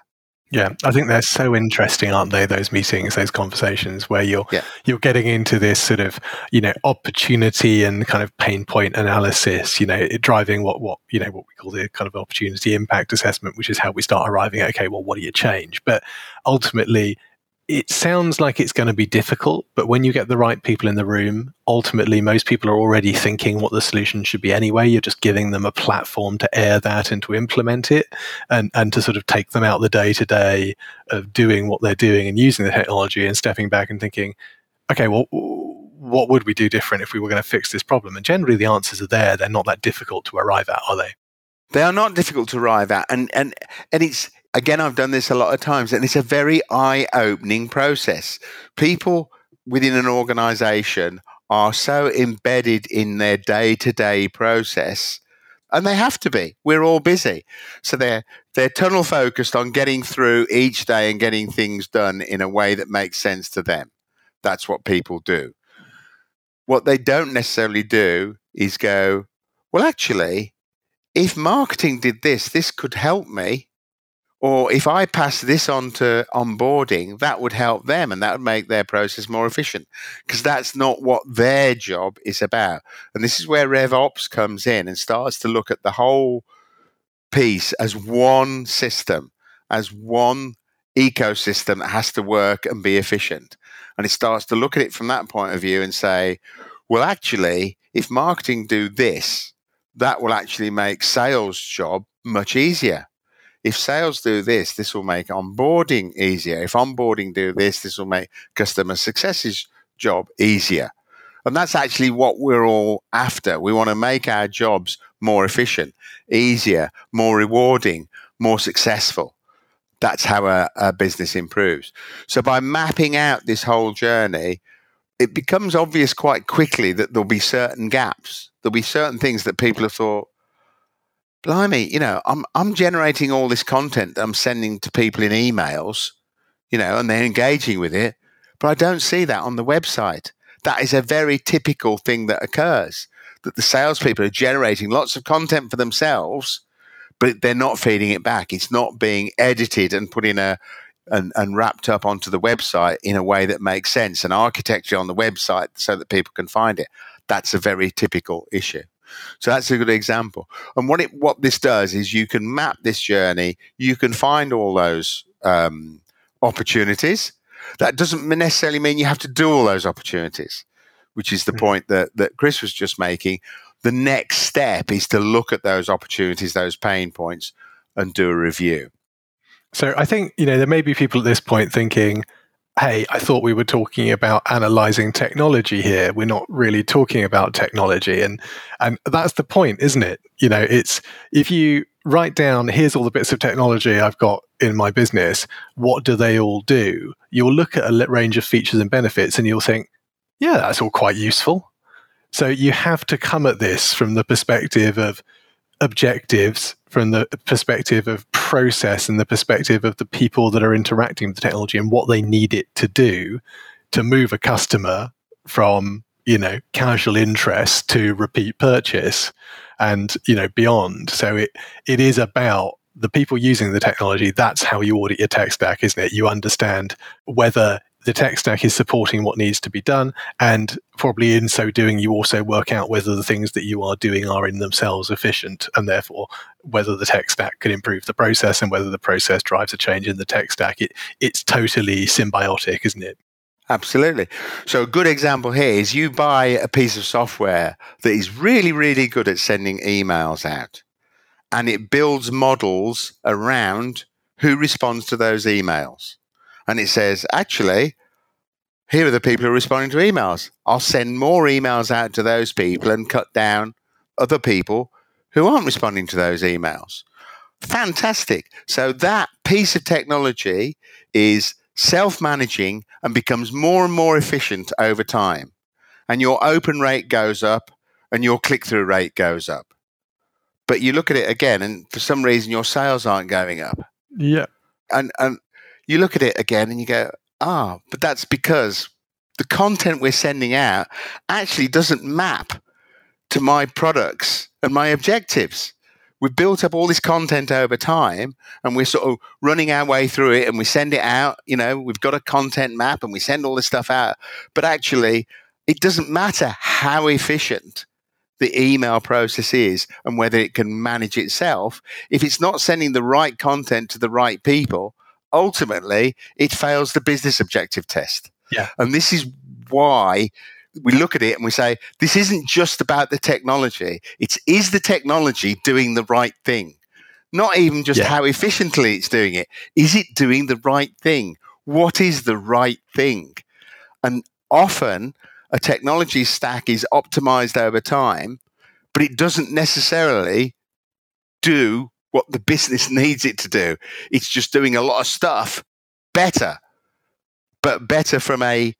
Yeah, I think they're so interesting, aren't they? Those meetings, those conversations where you're yeah. you're getting into this sort of you know opportunity and kind of pain point analysis. You know, driving what what you know what we call the kind of opportunity impact assessment, which is how we start arriving at okay, well, what do you change? But ultimately, it sounds like it's going to be difficult, but when you get the right people in the room, ultimately most people are already thinking what the solution should be anyway. You're just giving them a platform to air that and to implement it and, and to sort of take them out the day to day of doing what they're doing and using the technology and stepping back and thinking, okay, well, what would we do different if we were going to fix this problem? And generally the answers are there. They're not that difficult to arrive at, are they? They are not difficult to arrive at. And, and, and it's, again, I've done this a lot of times, and it's a very eye opening process. People within an organization are so embedded in their day to day process. And they have to be. We're all busy. So they're they're tunnel focused on getting through each day and getting things done in a way that makes sense to them. That's what people do. What they don't necessarily do is go, well, actually, if marketing did this, this could help me or if I pass this on to onboarding, that would help them and that would make their process more efficient because that's not what their job is about. And this is where RevOps comes in and starts to look at the whole piece as one system, as one ecosystem that has to work and be efficient. And it starts to look at it from that point of view and say, well, actually, if marketing do this, that will actually make sales job much easier if sales do this, this will make onboarding easier. If onboarding do this, this will make customer success's job easier. And that's actually what we're all after. We want to make our jobs more efficient, easier, more rewarding, more successful. That's how a, a business improves. So by mapping out this whole journey, it becomes obvious quite quickly that there'll be certain gaps. There'll be certain things that people have thought, blimey, you know, I'm I'm generating all this content that I'm sending to people in emails, you know, and they're engaging with it, but I don't see that on the website. That is a very typical thing that occurs. That the salespeople are generating lots of content for themselves, but they're not feeding it back. It's not being edited and put in a and, and wrapped up onto the website in a way that makes sense and architecture on the website so that people can find it. That's a very typical issue. So that's a good example. And what it what this does is you can map this journey. You can find all those um, opportunities. That doesn't necessarily mean you have to do all those opportunities, which is the mm-hmm. point that that Chris was just making. The next step is to look at those opportunities, those pain points, and do a review. So I think you know there may be people at this point thinking, hey, I thought we were talking about analyzing technology here. We're not really talking about technology. And, and that's the point, isn't it? You know, it's if you write down, here's all the bits of technology I've got in my business, what do they all do? You'll look at a range of features and benefits and you'll think, yeah, that's all quite useful. So you have to come at this from the perspective of objectives, from the perspective of process and the perspective of the people that are interacting with the technology and what they need it to do to move a customer from you know casual interest to repeat purchase and you know beyond. So it it is about the people using the technology. That's how you audit your tech stack isn't it? You understand whether the tech stack is supporting what needs to be done. And probably in so doing, you also work out whether the things that you are doing are in themselves efficient and therefore whether the tech stack can improve the process and whether the process drives a change in the tech stack. It, it's totally symbiotic, isn't it? Absolutely. So, a good example here is you buy a piece of software that is really, really good at sending emails out, and it builds models around who responds to those emails and it says, actually, here are the people who are responding to emails. I'll send more emails out to those people and cut down other people who aren't responding to those emails. Fantastic. So that piece of technology is self managing and becomes more and more efficient over time. And your open rate goes up and your click through rate goes up. But you look at it again, and for some reason, your sales aren't going up. Yeah. And, and you look at it again and you go, ah, but that's because the content we're sending out actually doesn't map to my products and my objectives. We've built up all this content over time and we're sort of running our way through it and we send it out. You know, we've got a content map and we send all this stuff out. But actually, it doesn't matter how efficient the email process is and whether it can manage itself. If it's not sending the right content to the right people, ultimately it fails the business objective test. Yeah. And this is why we look at it and we say, this isn't just about the technology. It's is the technology doing the right thing? Not even just yeah. how efficiently it's doing it. Is it doing the right thing? What is the right thing? And often a technology stack is optimized over time, but it doesn't necessarily do what the business needs it to do. It's just doing a lot of stuff better, but better from a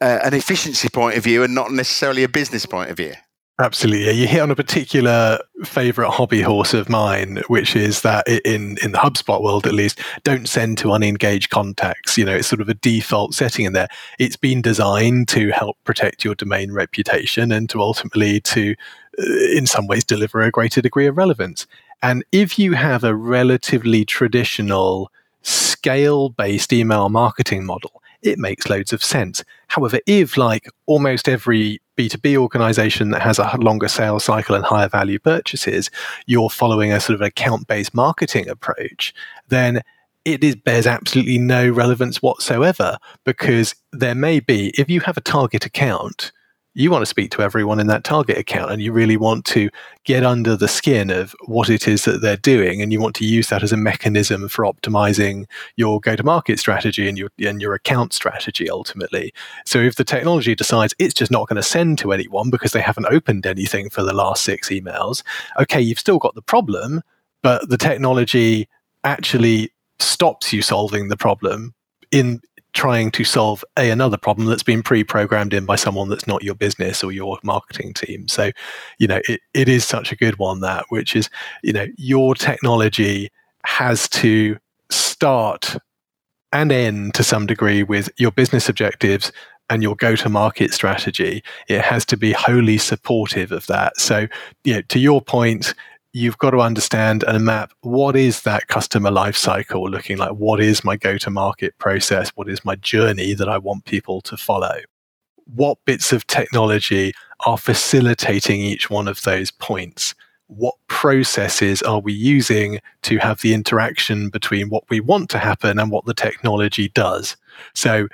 uh, an efficiency point of view and not necessarily a business point of view. Absolutely, yeah. You hit on a particular favorite hobby horse of mine, which is that in in the HubSpot world, at least, don't send to unengaged contacts. You know, it's sort of a default setting in there. It's been designed to help protect your domain reputation and to ultimately to, uh, in some ways, deliver a greater degree of relevance. And if you have a relatively traditional scale based email marketing model, it makes loads of sense. However, if like almost every B2B organization that has a longer sales cycle and higher value purchases, you're following a sort of account based marketing approach, then it is, bears absolutely no relevance whatsoever because there may be, if you have a target account, you want to speak to everyone in that target account and you really want to get under the skin of what it is that they're doing and you want to use that as a mechanism for optimizing your go to market strategy and your and your account strategy ultimately. So if the technology decides it's just not going to send to anyone because they haven't opened anything for the last 6 emails okay you've still got the problem but the technology actually stops you solving the problem in trying to solve a another problem that's been pre-programmed in by someone that's not your business or your marketing team. So you know it, it is such a good one that which is you know your technology has to start and end to some degree with your business objectives and your go to market strategy. It has to be wholly supportive of that. So you know to your point you've got to understand and map what is that customer life cycle looking like? What is my go to market process? What is my journey that I want people to follow? What bits of technology are facilitating each one of those points? What processes are we using to have the interaction between what we want to happen and what the technology does? So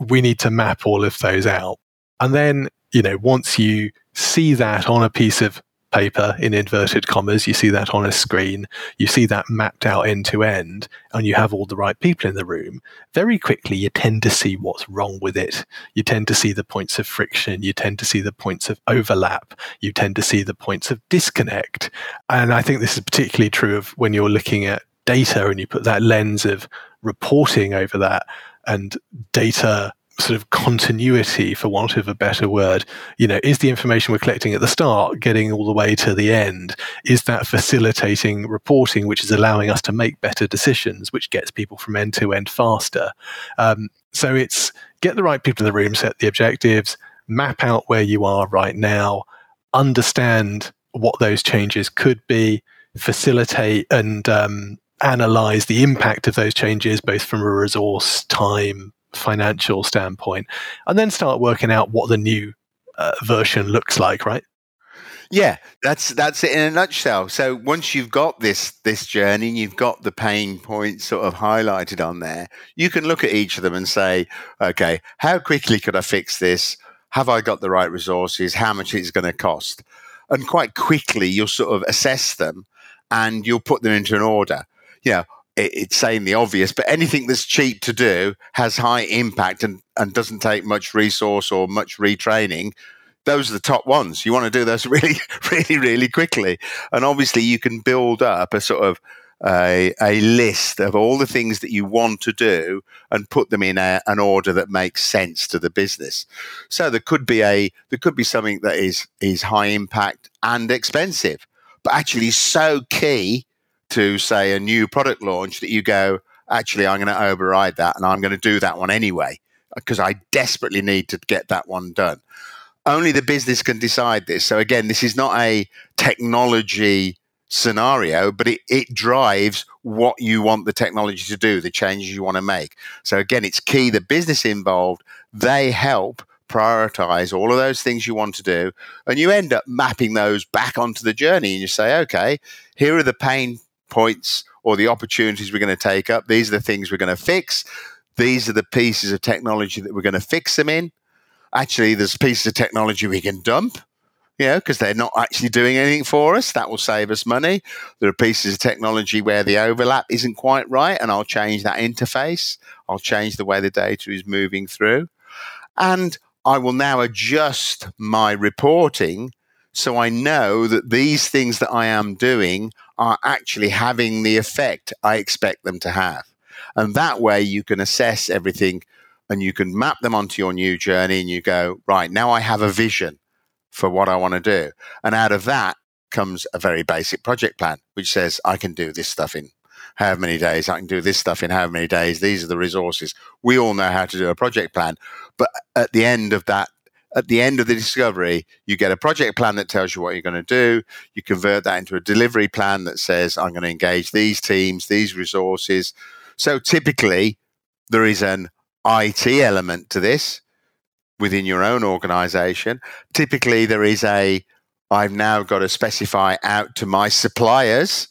we need to map all of those out. And then, you know, once you see that on a piece of paper in inverted commas. You see that on a screen. You see that mapped out end to end, and you have all the right people in the room. Very quickly, you tend to see what's wrong with it. You tend to see the points of friction. You tend to see the points of overlap. You tend to see the points of disconnect. And I think this is particularly true of when you're looking at data and you put that lens of reporting over that and data sort of continuity, for want of a better word. You know, is the information we're collecting at the start getting all the way to the end? Is that facilitating reporting, which is allowing us to make better decisions, which gets people from end to end faster? Um, so it's get the right people in the room, set the objectives, map out where you are right now, understand what those changes could be, facilitate and um, analyze the impact of those changes, both from a resource, time, financial standpoint, and then start working out what the new uh, version looks like, right? Yeah, that's that's it in a nutshell. So once you've got this this journey, and you've got the pain points sort of highlighted on there, you can look at each of them and say, okay, how quickly could I fix this? Have I got the right resources? How much is going to cost? And quite quickly, you'll sort of assess them and you'll put them into an order. You know, it's saying the obvious, but anything that's cheap to do has high impact and, and doesn't take much resource or much retraining. Those are the top ones. You want to do those really, really, really quickly. And obviously, you can build up a sort of a, a list of all the things that you want to do and put them in a, an order that makes sense to the business. So there could be a there could be something that is is high impact and expensive, but actually so key to say a new product launch that you go, actually, I'm going to override that and I'm going to do that one anyway because I desperately need to get that one done. Only the business can decide this. So again, this is not a technology scenario, but it, it drives what you want the technology to do, the changes you want to make. So again, it's key the business involved, they help prioritize all of those things you want to do, and you end up mapping those back onto the journey and you say, okay, here are the pain points or the opportunities we're going to take up. These are the things we're going to fix. These are the pieces of technology that we're going to fix them in. Actually, there's pieces of technology we can dump, you know, because they're not actually doing anything for us. That will save us money. There are pieces of technology where the overlap isn't quite right, and I'll change that interface. I'll change the way the data is moving through. And I will now adjust my reporting so I know that these things that I am doing are actually having the effect I expect them to have. And that way you can assess everything and you can map them onto your new journey and you go, right, now I have a vision for what I want to do. And out of that comes a very basic project plan, which says I can do this stuff in how many days, I can do this stuff in how many days. These are the resources. We all know how to do a project plan. But at the end of that at the end of the discovery, you get a project plan that tells you what you're going to do. You convert that into a delivery plan that says, I'm going to engage these teams, these resources. So typically, there is an IT element to this within your own organization. Typically, there is a, I've now got to specify out to my suppliers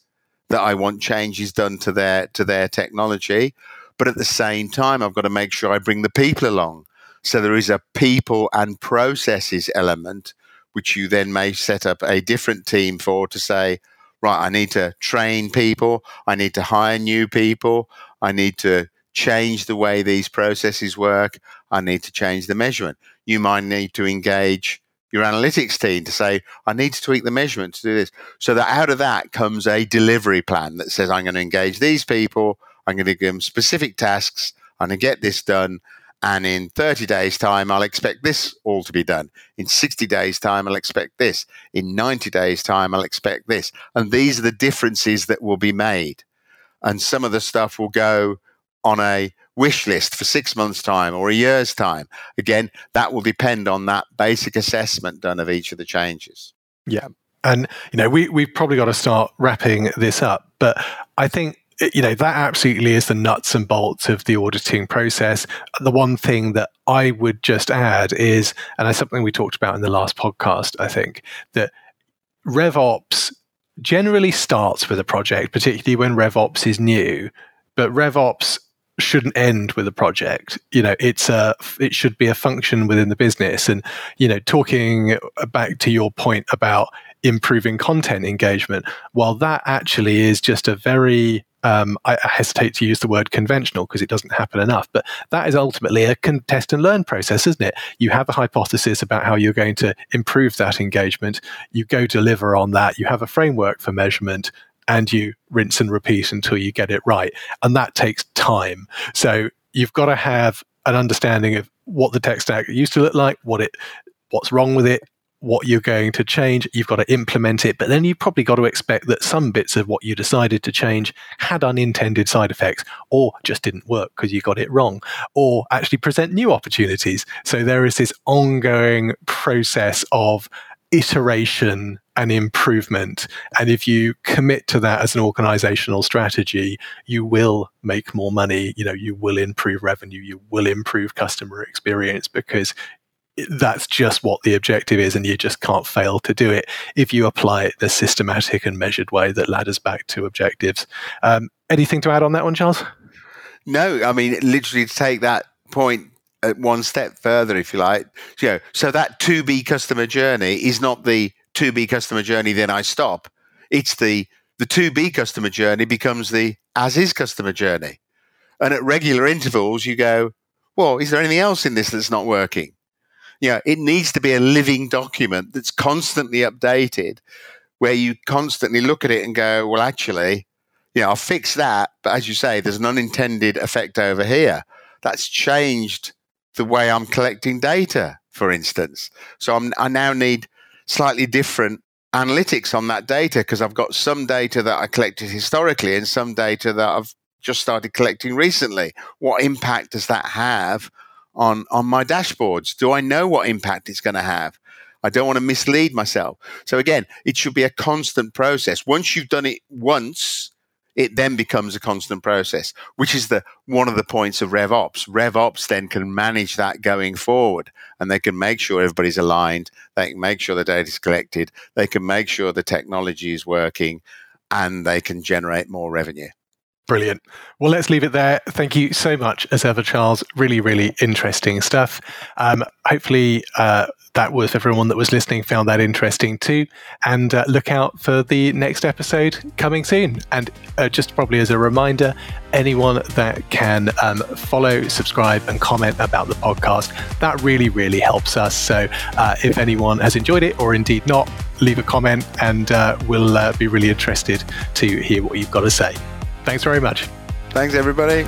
that I want changes done to their to their technology. But at the same time, I've got to make sure I bring the people along. So there is a people and processes element, which you then may set up a different team for to say, right, I need to train people, I need to hire new people, I need to change the way these processes work, I need to change the measurement. You might need to engage your analytics team to say, I need to tweak the measurement to do this. So that out of that comes a delivery plan that says, I'm going to engage these people, I'm going to give them specific tasks, I'm going to get this done, and in 30 days' time, I'll expect this all to be done. In 60 days' time, I'll expect this. In 90 days' time, I'll expect this. And these are the differences that will be made. And some of the stuff will go on a wish list for six months' time or a year's time. Again, that will depend on that basic assessment done of each of the changes. Yeah. And, you know, we, we've probably got to start wrapping this up. But I think you know that absolutely is the nuts and bolts of the auditing process. The one thing that i would just add is and that's something we talked about in the last podcast i think that revops generally starts with a project particularly when revops is new but revops shouldn't end with a project. You know it's a it should be a function within the business. And you know talking back to your point about improving content engagement while that actually is just a very um, I, I, hesitate to use the word conventional because it doesn't happen enough, but that is ultimately a test and learn process, isn't it? You have a hypothesis about how you're going to improve that engagement. You go deliver on that. You have a framework for measurement and you rinse and repeat until you get it right. And that takes time. So you've got to have an understanding of what the tech stack used to look like, what it, what's wrong with it, what you're going to change. You've got to implement it, but then you've probably got to expect that some bits of what you decided to change had unintended side effects or just didn't work because you got it wrong or actually present new opportunities. So there is this ongoing process of iteration and improvement. And if you commit to that as an organizational strategy, you will make more money. You know, you will improve revenue, you will improve customer experience because that's just what the objective is, and you just can't fail to do it if you apply it the systematic and measured way that ladders back to objectives. Um, anything to add on that one, Charles? No, I mean, literally to take that point one step further, if you like. You know, so that to be customer journey is not the to be customer journey, then I stop. It's the the to be customer journey becomes the as is customer journey. And at regular intervals, you go, well, is there anything else in this that's not working? You know, it needs to be a living document that's constantly updated, where you constantly look at it and go, well, actually, you know, I'll fix that. But as you say, there's an unintended effect over here. That's changed the way I'm collecting data, for instance. So I'm, I now need slightly different analytics on that data because I've got some data that I collected historically and some data that I've just started collecting recently. What impact does that have on on my dashboards? Do I know what impact it's going to have? I don't want to mislead myself. So again, it should be a constant process. Once you've done it once, it then becomes a constant process, which is the one of the points of RevOps. RevOps then can manage that going forward, and they can make sure everybody's aligned. They can make sure the data is collected. They can make sure the technology is working, and they can generate more revenue. Brilliant. Well, let's leave it there. Thank you so much, as ever, Charles. Really, really interesting stuff. Um, hopefully, uh, that was everyone that was listening found that interesting too. And uh, look out for the next episode coming soon. And uh, just probably as a reminder, anyone that can um, follow, subscribe, and comment about the podcast, that really, really helps us. So uh, if anyone has enjoyed it or indeed not, leave a comment and uh, we'll uh, be really interested to hear what you've got to say. Thanks very much. Thanks, everybody.